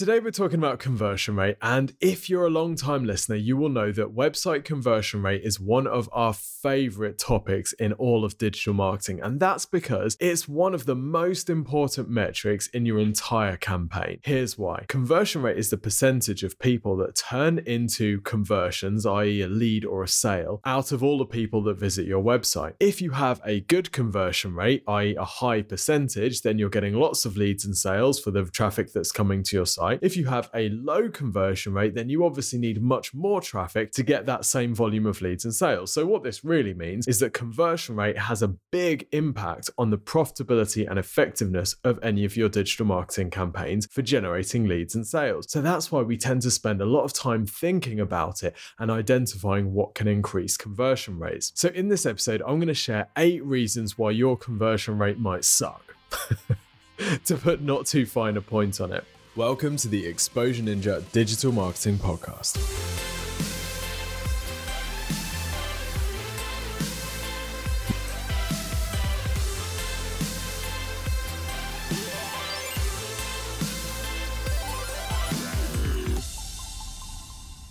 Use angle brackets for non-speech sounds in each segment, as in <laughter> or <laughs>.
Today, we're talking about conversion rate. And if you're a long time listener, you will know that website conversion rate is one of our favorite topics in all of digital marketing. And that's because it's one of the most important metrics in your entire campaign. Here's why conversion rate is the percentage of people that turn into conversions, i.e., a lead or a sale, out of all the people that visit your website. If you have a good conversion rate, i.e., a high percentage, then you're getting lots of leads and sales for the traffic that's coming to your site If you have a low conversion rate, then you obviously need much more traffic to get that same volume of leads and sales. So, what this really means is that conversion rate has a big impact on the profitability and effectiveness of any of your digital marketing campaigns for generating leads and sales. So, that's why we tend to spend a lot of time thinking about it and identifying what can increase conversion rates. So, in this episode, I'm going to share eight reasons why your conversion rate might suck. <laughs> to put not too fine a point on it. Welcome to the Exposure Ninja Digital Marketing Podcast.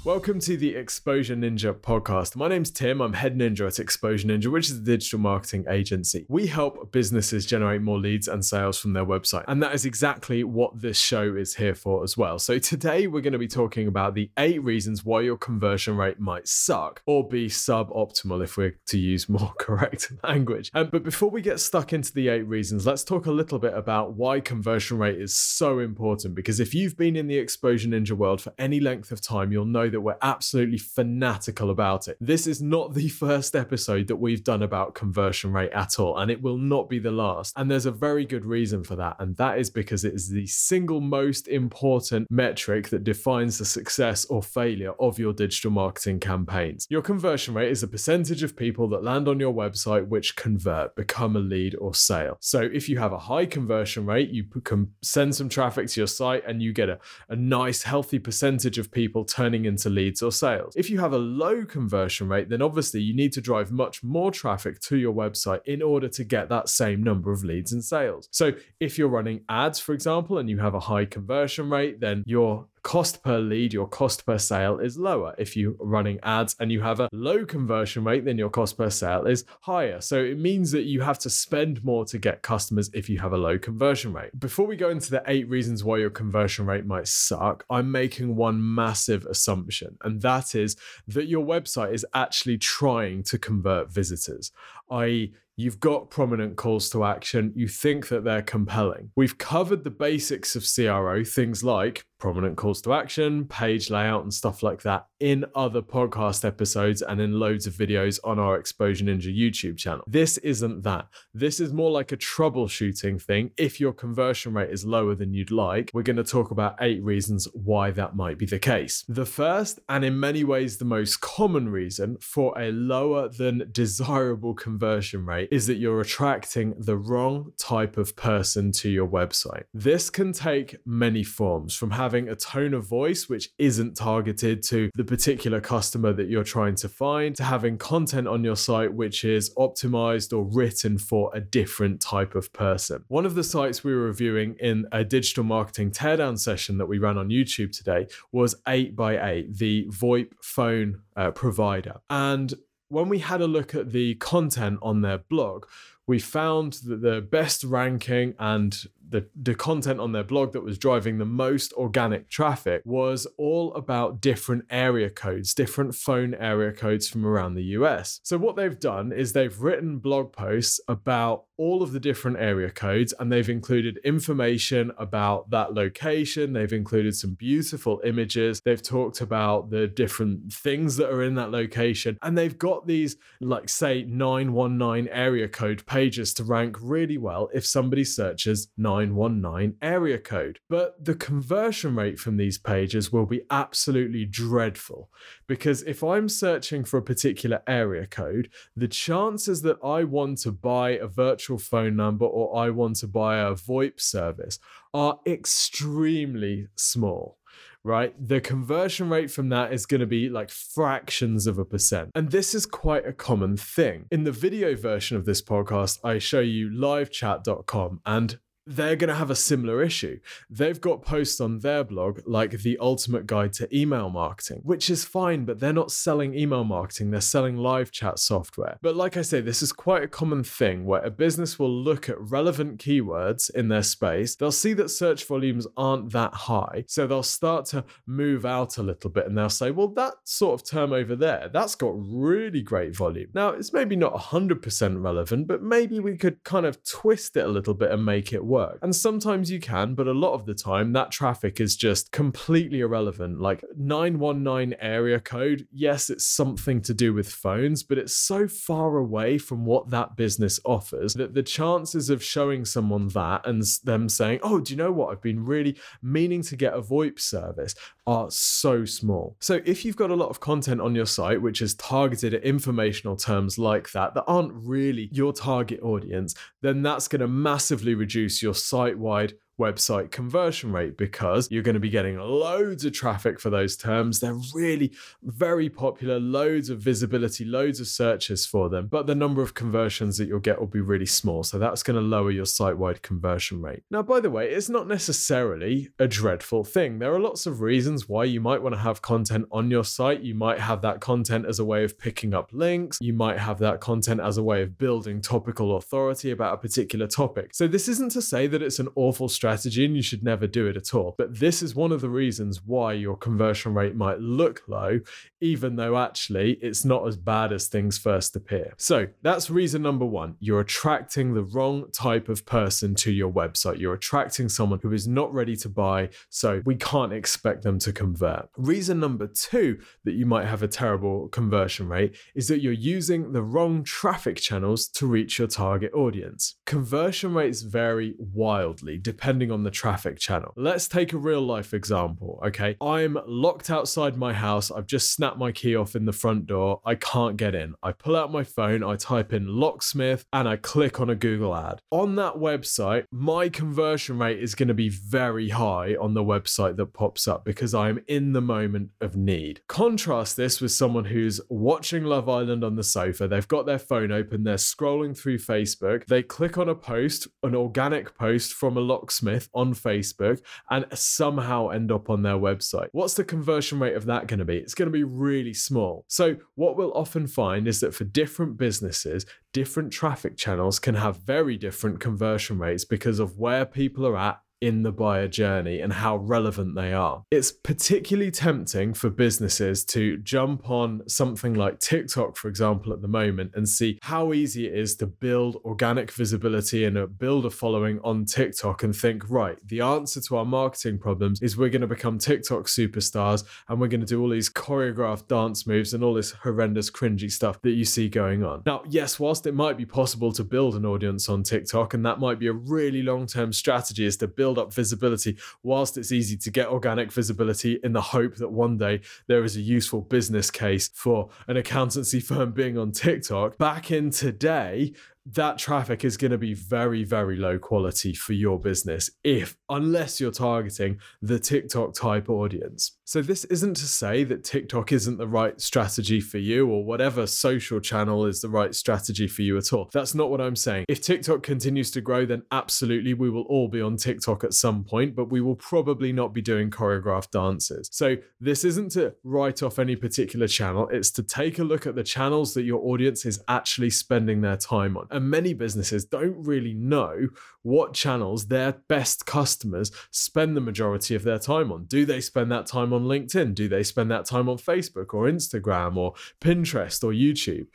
Welcome to the Exposure Ninja podcast. My name's Tim. I'm head ninja at Exposure Ninja, which is a digital marketing agency. We help businesses generate more leads and sales from their website. And that is exactly what this show is here for as well. So today we're going to be talking about the eight reasons why your conversion rate might suck or be suboptimal if we're to use more <laughs> correct language. Um, but before we get stuck into the eight reasons, let's talk a little bit about why conversion rate is so important. Because if you've been in the Exposure Ninja world for any length of time, you'll know that that we're absolutely fanatical about it. This is not the <laughs> first episode that we've done about conversion rate at all, and it will not be the last. And there's a very good reason for that, and that is because it is the single most important metric that defines the success or failure of your digital marketing campaigns. Your conversion rate is the percentage of people that land on your website which convert, become a lead or sale. So if you have a high conversion rate, you can send some traffic to your site and you get a, a nice, healthy percentage of people turning into leads or sales. If you have a low conversion rate, then obviously you need to drive much more traffic to your website in order to get that same number of leads and sales. So if you're running ads, for example, and you have a high conversion rate, then your cost per lead, your cost per sale is lower. If you're running ads and you have a low conversion rate, then your cost per sale is higher. So it means that you have to spend more to get customers if you have a low conversion rate. Before we go into the eight reasons why your conversion rate might suck, I'm making one massive assumption, and that is that your website is actually trying to convert visitors, i.e., You've got prominent calls to action. You think that they're compelling. We've covered the basics of CRO, things like prominent calls to action, page layout, and stuff like that in other podcast episodes and in loads of videos on our Exposure Ninja YouTube channel. This isn't that. This is more like a troubleshooting thing. If your conversion rate is lower than you'd like, we're going to talk about eight reasons why that might be the case. The first, and in many ways the most common reason for a lower than desirable conversion rate is that you're attracting the wrong type of person to your website. This can take many forms from having having a tone of voice which isn't targeted to the particular customer that you're trying to find, to having content on your site which is optimized or written for a different type of person. One of the sites we were reviewing in a digital marketing teardown session that we ran on YouTube today was 8x8, the VoIP phone uh, provider. And when we had a look at the content on their blog, we found that the best ranking and the, the content on their blog that was driving the most organic traffic was all about different area codes, different phone area codes from around the US. So, what they've done is they've written blog posts about all of the different area codes and they've included information about that location. They've included some beautiful images. They've talked about the different things that are in that location. And they've got these, like, say, 919 area code pages to rank really well if somebody searches 9 919 area code. But the conversion rate from these pages will be absolutely dreadful because if I'm searching for a particular area code, the chances that I want to buy a virtual phone number or I want to buy a VoIP service are extremely small right? The conversion rate from that is going to be like fractions of a percent. And this is quite a common thing. In the video version of this podcast, I show you livechat.com and they're going to have a similar issue. They've got posts on their blog like the ultimate guide to email marketing, which is fine, but they're not selling email marketing, they're selling live chat software. But like I say, this is quite a common thing where a business will look at relevant keywords in their space. They'll see that search volumes aren't that high, so they'll start to move out a little bit and they'll say, well, that sort of term over there, that's got really great volume. Now, it's maybe not 100% relevant, but maybe we could kind of twist it a little bit and make it work. And sometimes you can, but a lot of the time, that traffic is just completely irrelevant. Like 919 area code, yes, it's something to do with phones, but it's so far away from what that business offers that the chances of showing someone that and them saying, oh, do you know what? I've been really meaning to get a VoIP service are so small. So if you've got a lot of content on your site which is targeted at informational terms like that that aren't really your target audience, then that's going to massively reduce your site wide website conversion rate because you're going to be getting loads of traffic for those terms. They're really very popular, loads of visibility, loads of searches for them, but the number of conversions that you'll get will be really small. So that's going to lower your site wide conversion rate. Now, by the way, it's not necessarily a dreadful thing. There are lots of reasons why you might want to have content on your site. You might have that content as a way of picking up links, you might have that content as a way of building topical authority about a particular topic. So, this isn't to say that it's an awful strategy strategy and you should never do it at all. But this is one of the reasons why your conversion rate might look low, even though actually it's not as bad as things first appear. So that's reason number one. You're attracting the wrong type of person to your website. You're attracting someone who is not ready to buy, so we can't expect them to convert. Reason number two that you might have a terrible conversion rate is that you're using the wrong traffic channels to reach your target audience. Conversion rates vary wildly depending depending on the traffic channel. Let's take a real life example, okay? I'm locked outside my house. I've just snapped my key off in the front door. I can't get in. I pull out my phone, I type in locksmith, and I click on a Google ad. On that website, my conversion rate is going to be very high on the website that pops up because I'm in the moment of need. Contrast this with someone who's watching Love Island on the sofa. They've got their phone open, they're scrolling through Facebook, they click on a post, an organic post from a locksmith Smith on Facebook and somehow end up on their website. What's the conversion rate of that going to be? It's going to be really small. So, what we'll often find is that for different businesses, different traffic channels can have very different conversion rates because of where people are at in the buyer journey and how relevant they are. It's particularly tempting for businesses to jump on something like TikTok, for example, at the moment and see how easy it is to build organic visibility and build a following on TikTok and think, right, the answer to our marketing problems is we're going to become TikTok superstars and we're going to do all these choreographed dance moves and all this horrendous, cringy stuff that you see going on. Now, yes, whilst it might be possible to build an audience on TikTok and that might be a really long term strategy is to build build up visibility whilst it's easy to get organic visibility in the hope that one day there is a useful business case for an accountancy <laughs> firm being on TikTok. Back in today, that traffic is going to be very, very low quality for your business if, unless you're targeting the TikTok type audience. So, this isn't to say that TikTok isn't the right strategy for you or whatever social channel is the right strategy for you at all. That's not what I'm saying. If TikTok continues to grow, then absolutely we will all be on TikTok at some point, but we will probably not be doing choreographed dances. So, this isn't to write off any particular channel, it's to take a look at the channels that your audience is actually spending their time on. And many businesses don't really know what channels their best customers spend the majority of their time on. Do they spend that time on LinkedIn? Do they spend that time on Facebook or Instagram or Pinterest or YouTube?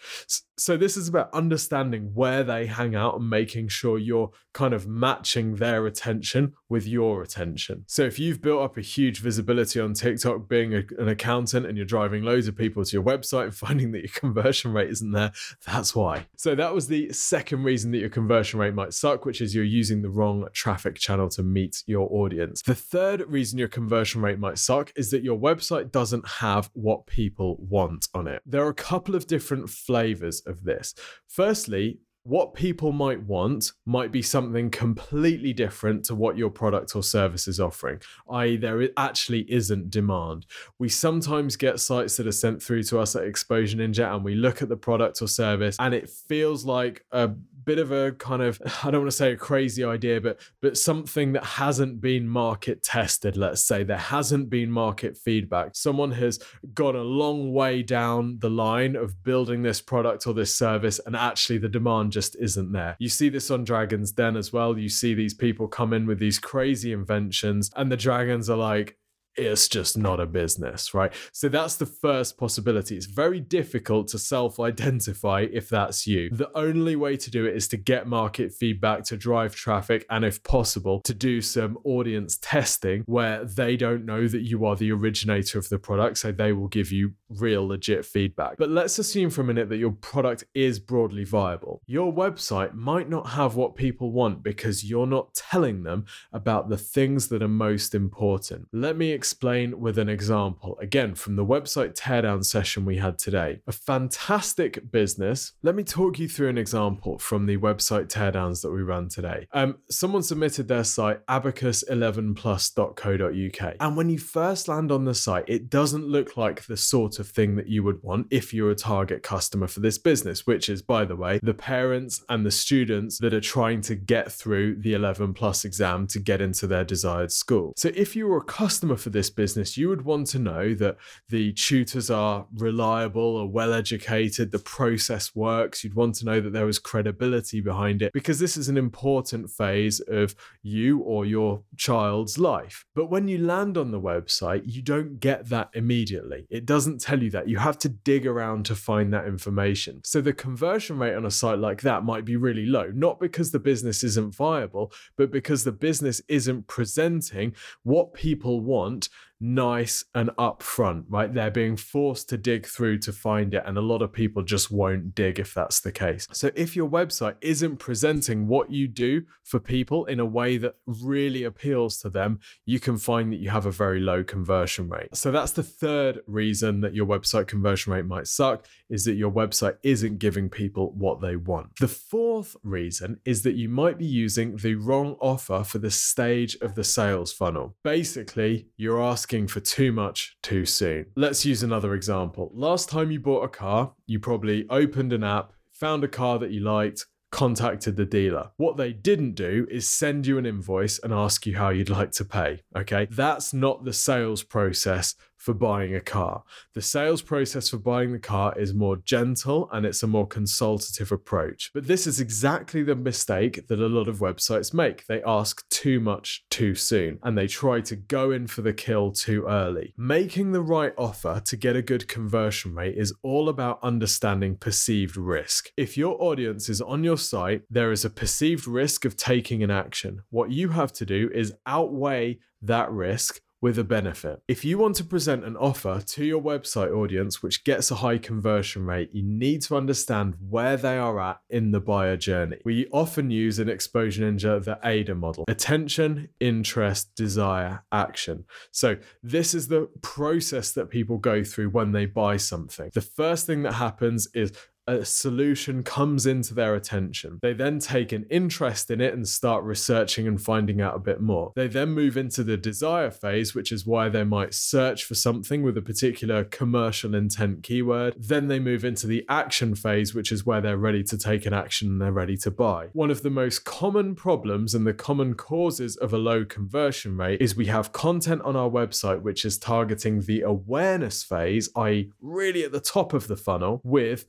So, this is about understanding where they hang out and making sure you're kind of matching their attention with your attention. So, if you've built up a huge visibility on TikTok being a, an accountant and you're driving loads of people to your website and <laughs> finding that your conversion rate isn't there, that's why. So, that was the second reason that your conversion rate might suck, which is you're using the wrong traffic channel to meet your audience. The third reason your conversion rate might suck is that your website doesn't have what people want on it. There are a couple of different flavors of this. Firstly, what people might want might be something completely different to what your product or service is offering, i.e., there actually isn't demand. We sometimes get sites that are sent through to us at Exposure Ninja and we look at the product or service and it feels like a bit of a kind of <laughs> I don't want to say a crazy idea, but but something that hasn't been market tested, let's say there hasn't been market feedback. Someone has gone a long way down the line of building this product or this service and actually the demand just isn't there. You see this on Dragons Den as well. You see these people come in with these crazy inventions and the dragons are like it's just not a business, right? So that's the first possibility. It's very difficult to self identify if that's you. The only way to do it is to get market feedback, to drive traffic, and if possible, to do some audience testing where they don't know that you are the originator of the product. So they will give you real, legit feedback. But let's assume for a minute that your product is broadly viable. Your website might not have what people want because you're not telling them about the things that are most important. Let me explain with an example, again, from the website teardown session we had today. A fantastic business. Let me talk you through an example from the website teardowns that we ran today. Um, someone submitted their site, abacus11plus.co.uk. And when you first land on the site, it doesn't look like the sort of thing that you would want if you're a target customer for this business, which is, by the way, the parents and the students that are trying to get through the 11 plus exam to get into their desired school. So if you were a customer for this business, you would want to know that the tutors are reliable or well educated, the process works. You'd want to know that there was credibility behind it because this is an important phase of you or your child's life. But when you land on the website, you don't get that immediately. It doesn't tell you that. You have to dig around to find that information. So the conversion rate on a site like that might be really low, not because the business isn't viable, but because the business isn't presenting what people want nice and upfront, right? They're being forced to dig through to find it, and a lot of people just won't dig if that's the case. So, if your website isn't presenting what you do for people in a way that really appeals to them, you can find that you have a very low conversion rate. So, that's the third reason that your website conversion rate might suck is that your website isn't giving people what they want. The fourth reason is that you might be using the wrong offer for the stage of the sales funnel. Basically, you're asking asking for too much too soon. Let's use another example. Last time you bought a car, you probably opened an app, found a car that you liked, contacted the dealer. What they didn't do is send you an invoice and ask you how you'd like to pay. Okay. That's not the sales process for buying a car. The sales process for buying the car is more gentle and it's a more consultative approach. But this is exactly the mistake that a lot of websites make. They ask too much too soon and they try to go in for the kill too early. Making the right offer to get a good conversion rate is all about understanding perceived risk. If your audience is on your site, there is a perceived risk of taking an action. What you have to do is outweigh that risk with a benefit. If you want to present an offer to your website audience which gets a high conversion rate, you need to understand where they are at in the buyer journey. We often use an Exposure Ninja the AIDA model attention, interest, desire, action. So, this is the process that people go through when they buy something. The first thing that happens is a solution comes into their attention. They then take an interest in it and start researching and finding out a bit more. They then move into the desire phase, which is why they might search for something with a particular commercial intent keyword. Then they move into the action phase, which is where they're ready to take an action and they're ready to buy. One of the most common problems and the common causes of a low conversion rate is we have content on our website which is targeting the awareness phase, i.e., really at the top of the funnel, with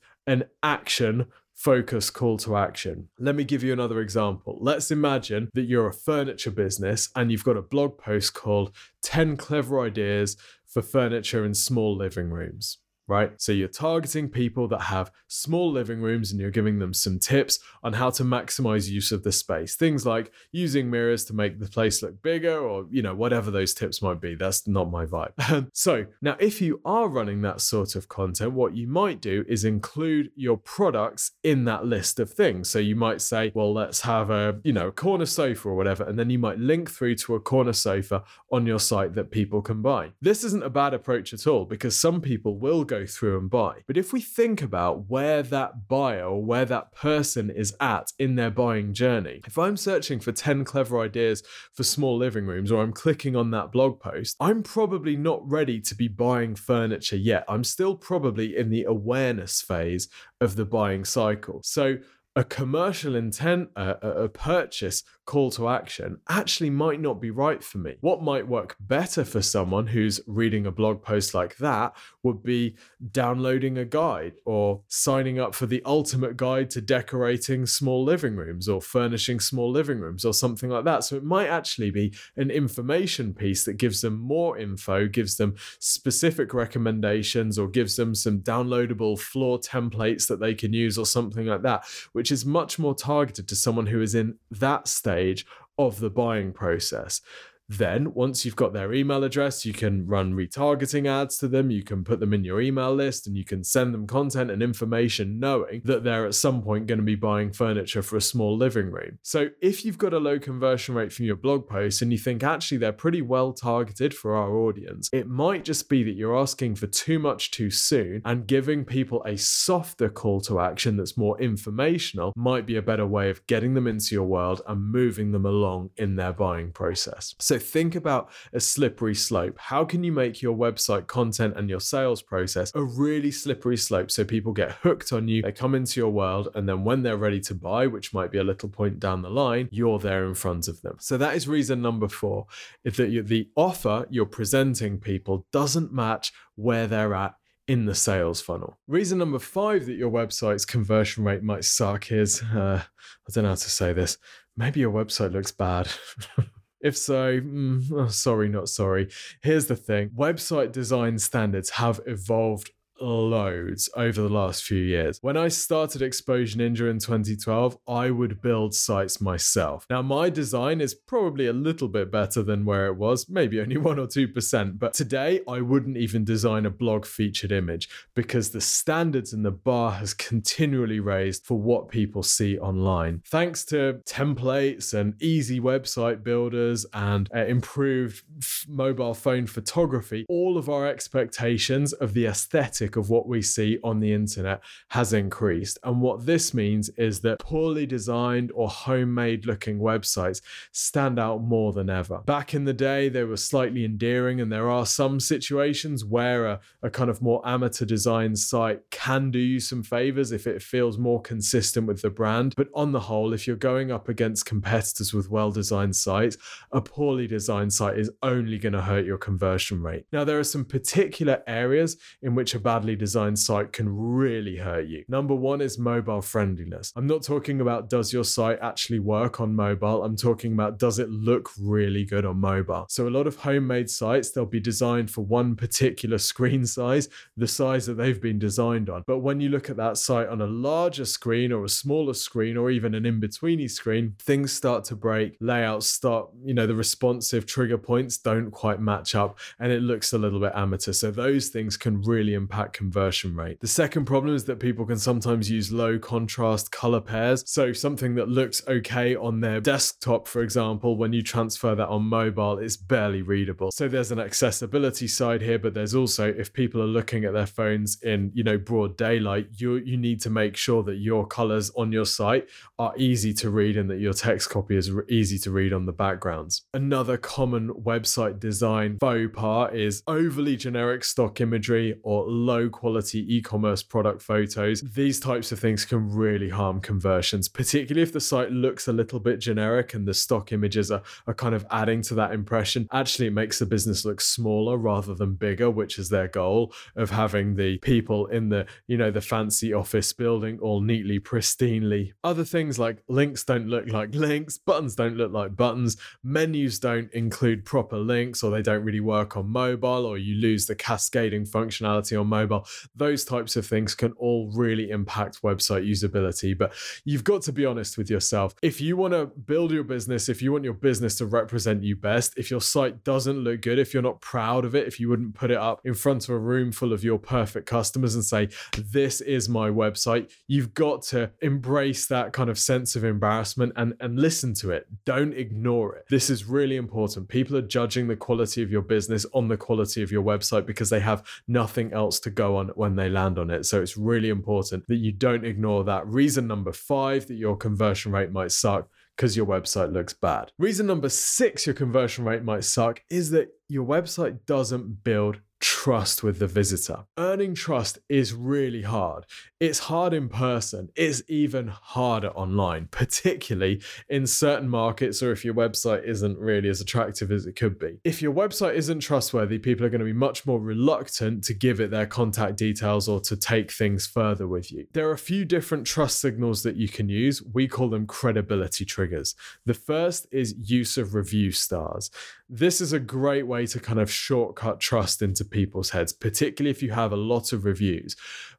action focus call to action. Let me give you another example. Let's imagine that you're a furniture business and you've got a blog post called 10 clever ideas for furniture in small living rooms right? So you're targeting people that have small living rooms and you're giving them some tips on how to maximize use of the space. Things like using mirrors to make the place look bigger or, you know, whatever those tips might be. That's not my vibe. <laughs> so now, if you are running that sort of content, what you might do is include your products in that list of things. So you might say, well, let's have a, you know, a corner sofa or whatever. And then you might link through to a corner sofa on your site that people can buy. This isn't a bad approach at all because some people will go go through and buy. But if we think about where that buyer or where that person is at in their buying journey, if I'm searching for 10 clever ideas for small living rooms or I'm clicking on that blog post, I'm probably not ready to be buying furniture yet. I'm still probably in the awareness phase of the buying cycle. So a commercial intent, a, a, purchase call to action actually might not be right for me. What might work better for someone who's reading a blog post like that would be downloading a guide or signing up for the ultimate guide to decorating small living rooms or furnishing small living rooms or something like that. So it might actually be an information piece that gives them more info, gives them specific recommendations, or gives them some downloadable floor templates that they can use or something like that, which is much more targeted to someone who is in that stage of the buying process. Then, once you've got their email address, you can run retargeting ads to them. You can put them in your email list and you can send them content and information knowing that they're at some point going to be buying furniture for a small living room. So, if you've got a low conversion rate from your blog posts and you think actually they're pretty well targeted for our audience, it might just be that you're asking for too much too soon and giving people a softer call to action that's more informational might be a better way of getting them into your world and moving them along in their buying process. So, so think about a slippery slope. How can you make your website content and your sales process a really slippery slope so people get hooked on you, they come into your world, and then when they're ready to buy, which might be a little point down the line, you're there in front of them. So that is reason number four, is that the offer you're presenting people doesn't match where they're at in the sales funnel. Reason number five that your website's conversion rate might suck is uh, I don't know how to say this. Maybe your website looks bad. <laughs> If so, mm, oh, sorry, not sorry. Here's the thing website design standards have evolved loads over the last few years. When I started Exposure Ninja in 2012, I would build sites myself. Now, my design is probably a little bit better than where it was, maybe only <laughs> 1 or 2%, but today I wouldn't even design a blog featured image because the standards and the bar has continually raised for what people see online. Thanks to templates and easy website builders and uh, improved f- mobile phone photography, all of our expectations of the aesthetic of what we see on the internet has increased. And what this means is that poorly designed or homemade looking websites stand out more than ever. Back in the day, they were slightly endearing, and there are some situations where a, a kind of more amateur design site can do you some favors if it feels more consistent with the brand. But on the whole, if you're going up against competitors with well designed sites, a poorly designed site is only going to hurt your conversion rate. Now, there are some particular areas in which a badly designed site can really hurt you. Number one is mobile friendliness. I'm not talking about does your site actually work on mobile, I'm talking about does it look really good on mobile. So, a lot of homemade sites, they'll be designed for one particular screen size, the size that they've been designed on. But when you look at that site on a larger screen or a smaller screen or even an in betweeny screen, things start to break, layouts start, you know, the responsive trigger points don't quite match up and it looks a little bit amateur. So, those things can really impact that conversion rate. The second problem is that people can sometimes use low contrast color pairs. So something that looks okay on their desktop, for example, when you transfer that on mobile, it's barely readable. So there's an accessibility side here, but there's also if people are looking at their phones in, you know, broad daylight, you you need to make sure that your colors on your site are easy to read and that your text copy is easy to read on the backgrounds. Another common website design faux pas is overly generic stock imagery or low low quality e-commerce product photos. These types of things can really harm conversions, particularly if the site looks a little bit generic and the stock images are, are kind of adding to that impression. Actually, it makes the business look smaller rather than bigger, which is their goal of having the people in the, you know, the fancy office building all neatly, pristinely. Other things like links don't look like links, buttons don't look like buttons, menus don't include proper links, or they don't really work on mobile, or you lose the cascading functionality on mobile mobile. Those types of things can all really impact website usability. But you've got to be honest with yourself. If you want to build your business, if you want your business to represent you best, if your site doesn't look good, if you're not proud of it, if you wouldn't put it up in front of a room full of your perfect customers and say, This is my website, you've got to embrace that kind of sense of embarrassment and, and listen to it. Don't ignore it. This is really important. People are judging the quality of your business on the quality of your website because they have nothing else to go on when they land on it. So it's really important that you don't ignore that. Reason number five that your conversion rate might suck because your website looks bad. Reason number six your conversion rate might suck is that your website doesn't build trust with the visitor. Earning trust is really hard. It's hard in person, it's even harder online, particularly in certain markets or if your website isn't really as attractive as it could be. If your website isn't trustworthy, people are going to be much more reluctant to give it their contact details or to take things further with you. There are a few different trust signals that you can use. We call them credibility triggers. The first is use of review stars. This is a great way to kind of shortcut trust into people's heads, particularly if you have a lot of reviews.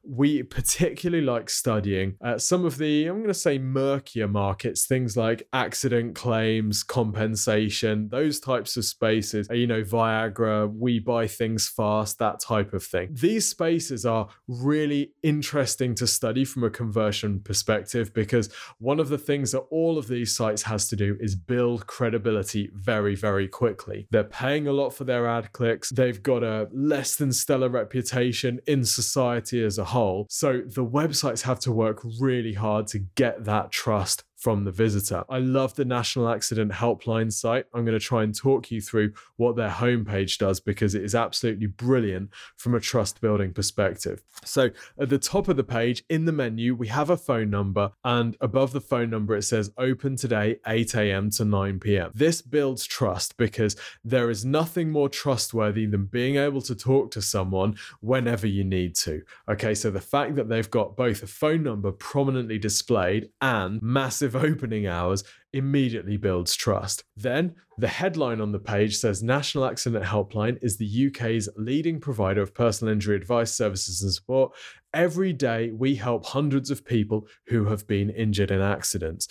We particularly like studying uh, some of the, I'm going to say, murkier markets, things like accident claims, compensation, those types of spaces, uh, you know, Viagra, we buy things fast, that type of thing. These spaces are really interesting to study from a conversion perspective because one of the things that all of these sites has to do is build credibility very, very quickly quickly. They're paying a lot for their ad clicks. They've got a less than stellar reputation in society as a whole. So the websites have to work really hard to get that trust from the visitor. I love the National Accident Helpline site. I'm going to try and talk you through what their homepage does because it is absolutely brilliant from a trust building perspective. So, at the top of the page in the menu, we have a phone number, and above the phone number, it says open today, 8 a.m. to 9 p.m. This builds trust because there is nothing more trustworthy than being able to talk to someone whenever you need to. Okay, so the fact that they've got both a phone number prominently displayed and massive opening hours immediately builds trust. Then, the headline on the page says National Accident Helpline is the UK's leading provider of personal injury advice services and support. Every day, we help hundreds of people who have been injured in accidents.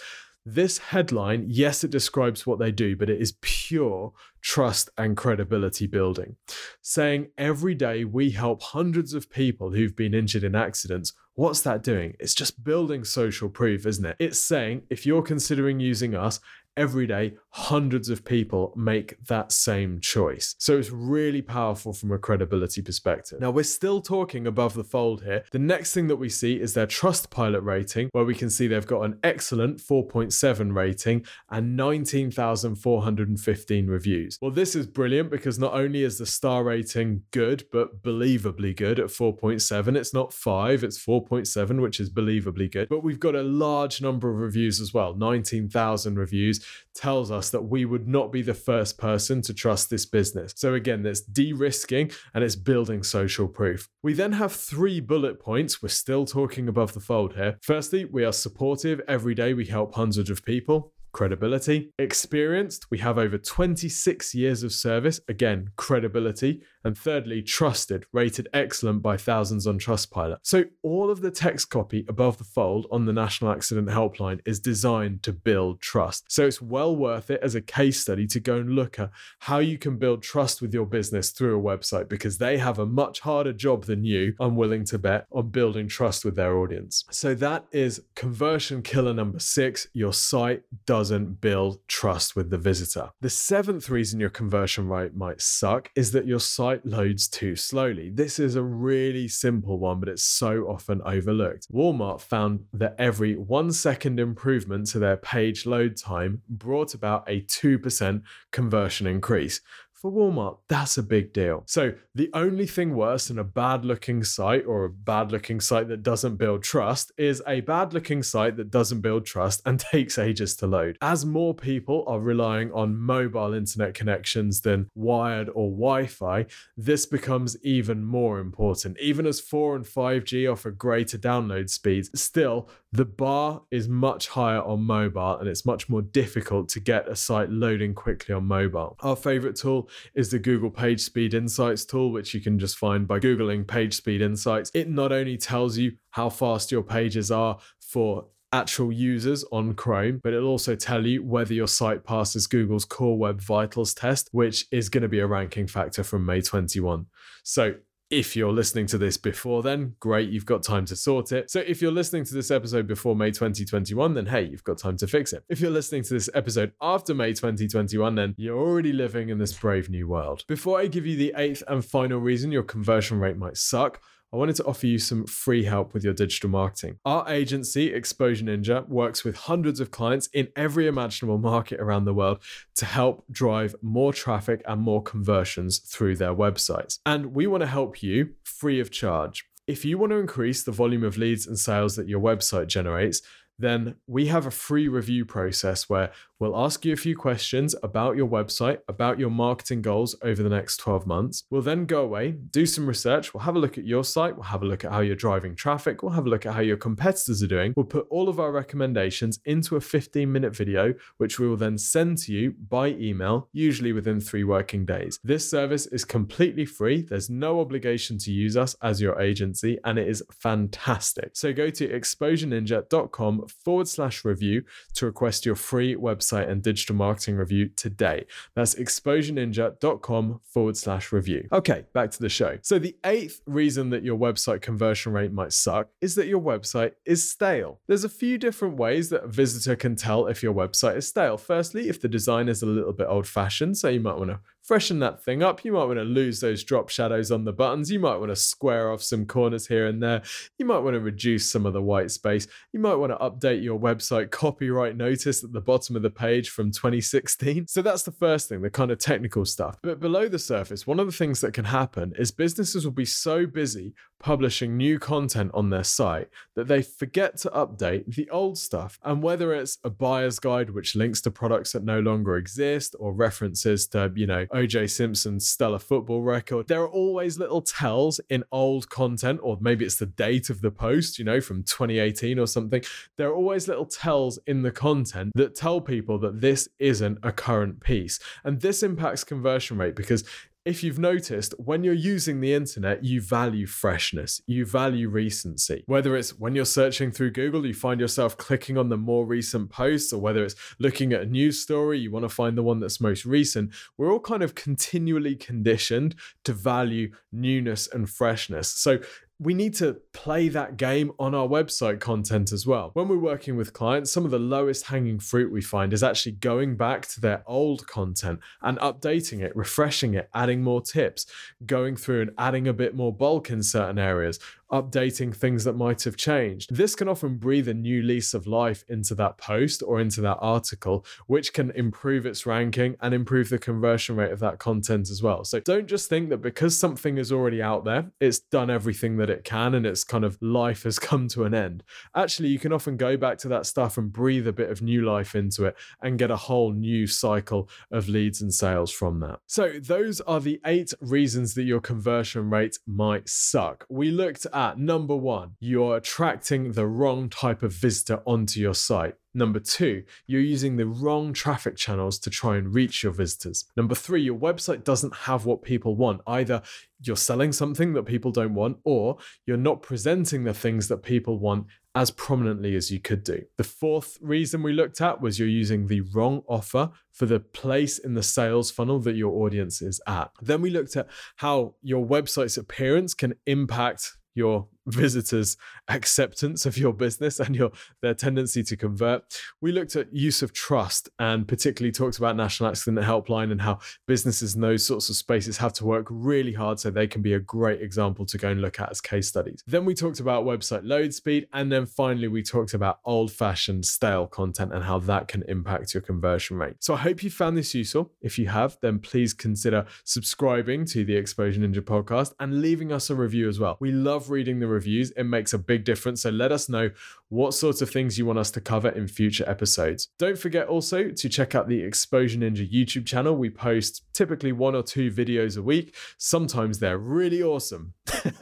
This headline, yes, it describes what they do, but it is pure trust and credibility building. Saying every day we help hundreds of people who've been injured in accidents What's that doing? It's just building social proof, isn't it? It's saying if you're considering using us, every day, hundreds of people make that same choice. So it's really powerful from a credibility perspective. Now, we're still talking above the fold here. The next thing that we see is their Trustpilot rating, where we can see they've got an excellent 4.7 rating and 19,415 reviews. Well, this is brilliant because not only is the star rating good, but believably good at 4.7. It's not 5, it's 4.7, which is believably good. But we've got a large number of reviews as well 19,000 reviews tells us that we would not be the first person to trust this business. So, again, that's de risking and it's building social proof. We then have three bullet points. We're still talking above the fold here. Firstly, we are supportive. Every day we help hundreds of people credibility. Experienced, we have over 26 years of service, again, credibility. And thirdly, trusted, rated excellent by thousands on Trustpilot. So all of the text copy above the fold on the National Accident Helpline is designed to build trust. So it's well worth it as a case study to go and look at how you can build trust with your business through a website because they have a much harder job than you, I'm willing to bet, on building trust with their audience. So that is conversion killer number six. Your site doesn't build trust with the visitor. The seventh reason your conversion rate might suck is that your site loads too slowly. This is a really simple one, but it's so often overlooked. Walmart found that every one second improvement to their page load time brought about a 2% conversion increase for Walmart, that's a big deal. So, the only thing worse than a bad looking site or a bad looking site that doesn't build trust is a bad looking site that doesn't build trust and <laughs> takes ages to load. As more people are relying on mobile internet connections than wired or Wi Fi, this becomes even more important. Even as 4 and 5G offer greater download speeds, still, the bar is much higher on mobile and it's much more difficult to get a site loading quickly on mobile. Our favorite tool is the Google PageSpeed Insights tool, which you can just find by Googling PageSpeed Insights. It not only tells you how fast your pages are for actual users on Chrome, but it'll also tell you whether your site passes Google's Core Web Vitals test, which is going to be a ranking factor from May 21. So if you're listening to this before then, great, you've got time to sort it. So if you're listening to this episode before May 2021, then hey, you've got time to fix it. If you're listening to this episode after May 2021, then you're already living in this brave new world. Before I give you the eighth and final reason your conversion rate might suck, I wanted to offer you some free help with your digital marketing. Our agency, Exposure Ninja, works with hundreds of clients in every imaginable market around the world to help drive more traffic and more conversions through their websites. And we want to help you free of charge. If you want to increase the volume of leads and sales that your website generates, then we have a free review process where We'll ask you a few questions about your website, about your marketing goals over the next 12 months. We'll then go away, do some research. We'll have a look at your site. We'll have a look at how you're driving traffic. We'll have a look at how your competitors are doing. We'll put all of our recommendations into a 15 minute video, which we will then send to you by email, usually within three working days. This service is completely free. There's no obligation to use us as your agency, and it is fantastic. So go to exposureninja.com forward slash review to request your free website and digital marketing review today. That's exposureninja.com forward slash review. Okay, back to the show. So, the eighth reason that your website conversion rate might suck is that your website is stale. There's a few different ways that a visitor can tell if your website is stale. Firstly, if the design is a little bit old fashioned, so you might want to freshen that thing up. You might want to lose those drop shadows on the buttons. You might want to square off some corners here and there. You might want to reduce some of the white space. You might want to update your website copyright notice at the bottom of the page from 2016. So that's the first thing, the kind of technical stuff. But below the surface, one of the things that can happen is businesses will be so busy publishing new content on their site that they forget to update the old stuff. And whether it's a buyer's guide which links to products that no longer exist or references to, you know, OJ Simpson's stellar football record, there are always little tells in old content, or maybe it's the date of the post, you know, from 2018 or something. There are always little tells in the content that tell people that this isn't a current piece. And this impacts conversion rate because if you've noticed, when you're using the internet, you value freshness, you value recency. Whether it's when you're searching through Google, you find yourself clicking on the more recent posts, or whether it's looking at a news story, you want to find the one that's most recent. We're all kind of continually conditioned to value newness and freshness. So we need to play that game on our website content as well. When we're working with clients, some of the lowest hanging fruit we find is actually going back to their old content and updating it, refreshing it, adding more tips, going through and adding a bit more bulk in certain areas, updating things that might have changed. This can often breathe a new lease of life into that post or into that article, which can improve its ranking and improve the conversion rate of that content as well. So don't just think that because something is already out there, it's done everything that it can and its kind of life has <laughs> come to an end. Actually, you can often go back to that stuff and breathe a bit of new life into it and get a whole new cycle of leads and sales from that. So, those are the eight reasons that your conversion rate might suck. We looked at number one, you're attracting the wrong type of visitor onto your site. Number two, you're using the wrong traffic channels to try and reach your visitors. Number three, your website doesn't have what people want. Either you're selling something that people don't want, or you're not presenting the things that people want as prominently as you could do. The fourth reason we looked at was you're using the wrong offer for the place in the sales funnel that your audience is at. Then we looked at how your website's appearance can impact your visitors' acceptance of your business and your their tendency to convert. We looked at use of trust and particularly talked about National Accident Helpline and how businesses in those sorts of spaces have to work really hard so they can be a great example to go and look at as case studies. Then we talked about website load speed and then finally we talked about old-fashioned stale content and how that can impact your conversion rate. So I hope you found this useful. If you have, then please consider subscribing to the Exposure Ninja podcast and leaving us a review as well. We love reading the reviews, it makes a big difference. So let us know what sorts of things you want us to cover in future episodes. Don't forget also to check out the Exposure Ninja YouTube channel. We post typically one or two videos a week. Sometimes they're really awesome.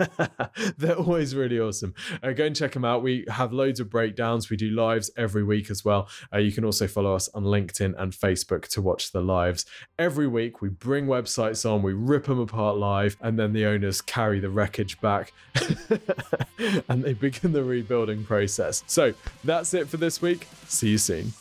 <laughs> they're always really awesome. Uh, go and check them out. We have loads of breakdowns. We do lives every week as well. Uh, you can also follow us on LinkedIn and Facebook to watch the lives. Every week, we bring websites on, we rip them apart live, and then the owners carry the wreckage back <laughs> and they begin the rebuilding process. So that's it for this week. See you soon.